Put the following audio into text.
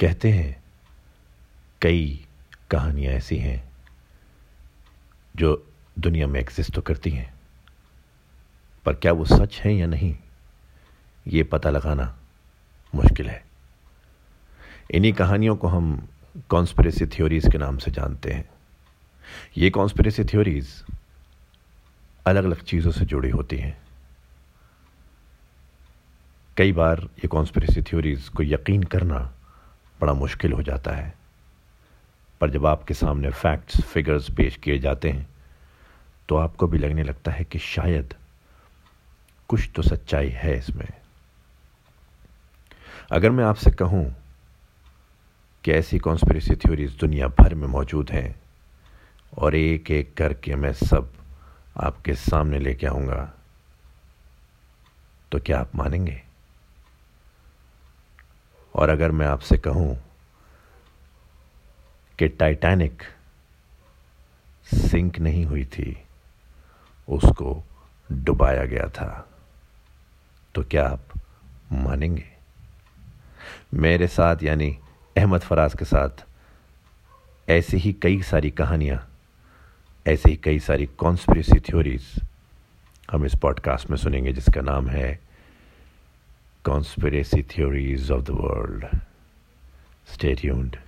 कहते हैं, कई कहानियाँ ऐसी हैं जो दुनिया में एग्जिस्ट तो करती हैं, पर क्या वो सच है या नहीं, ये पता लगाना मुश्किल है। इन्हीं कहानियों को हम कॉन्स्परेसी थ्योरीज के नाम से जानते हैं। ये कॉन्स्परेसी थ्योरीज अलग अलग चीज़ों से जुड़ी होती हैं। कई बार ये कॉन्स्परेसी थ्योरीज को यकीन करना बड़ा मुश्किल हो जाता है। पर जब आपके सामने फैक्ट्स फिगर्स पेश किए जाते हैं तो आपको भी लगने लगता है कि शायद कुछ तो सच्चाई है इसमें। अगर मैं आपसे कहूँ कि ऐसी कॉन्स्परेसी थ्योरीज दुनिया भर में मौजूद हैं, और एक एक करके मैं सब आपके सामने लेके आऊँगा तो क्या आप मानेंगे? और अगर मैं आपसे कहूँ कि टाइटैनिक सिंक नहीं हुई थी, उसको डुबाया गया था तो क्या आप मानेंगे? मेरे साथ यानी अहमद फराज के साथ ऐसी ही कई सारी कहानियाँ, ऐसे ही कई सारी कॉन्स्परेसी थ्योरीज हम इस पॉडकास्ट में सुनेंगे जिसका नाम है conspiracy theories of the world. Stay tuned.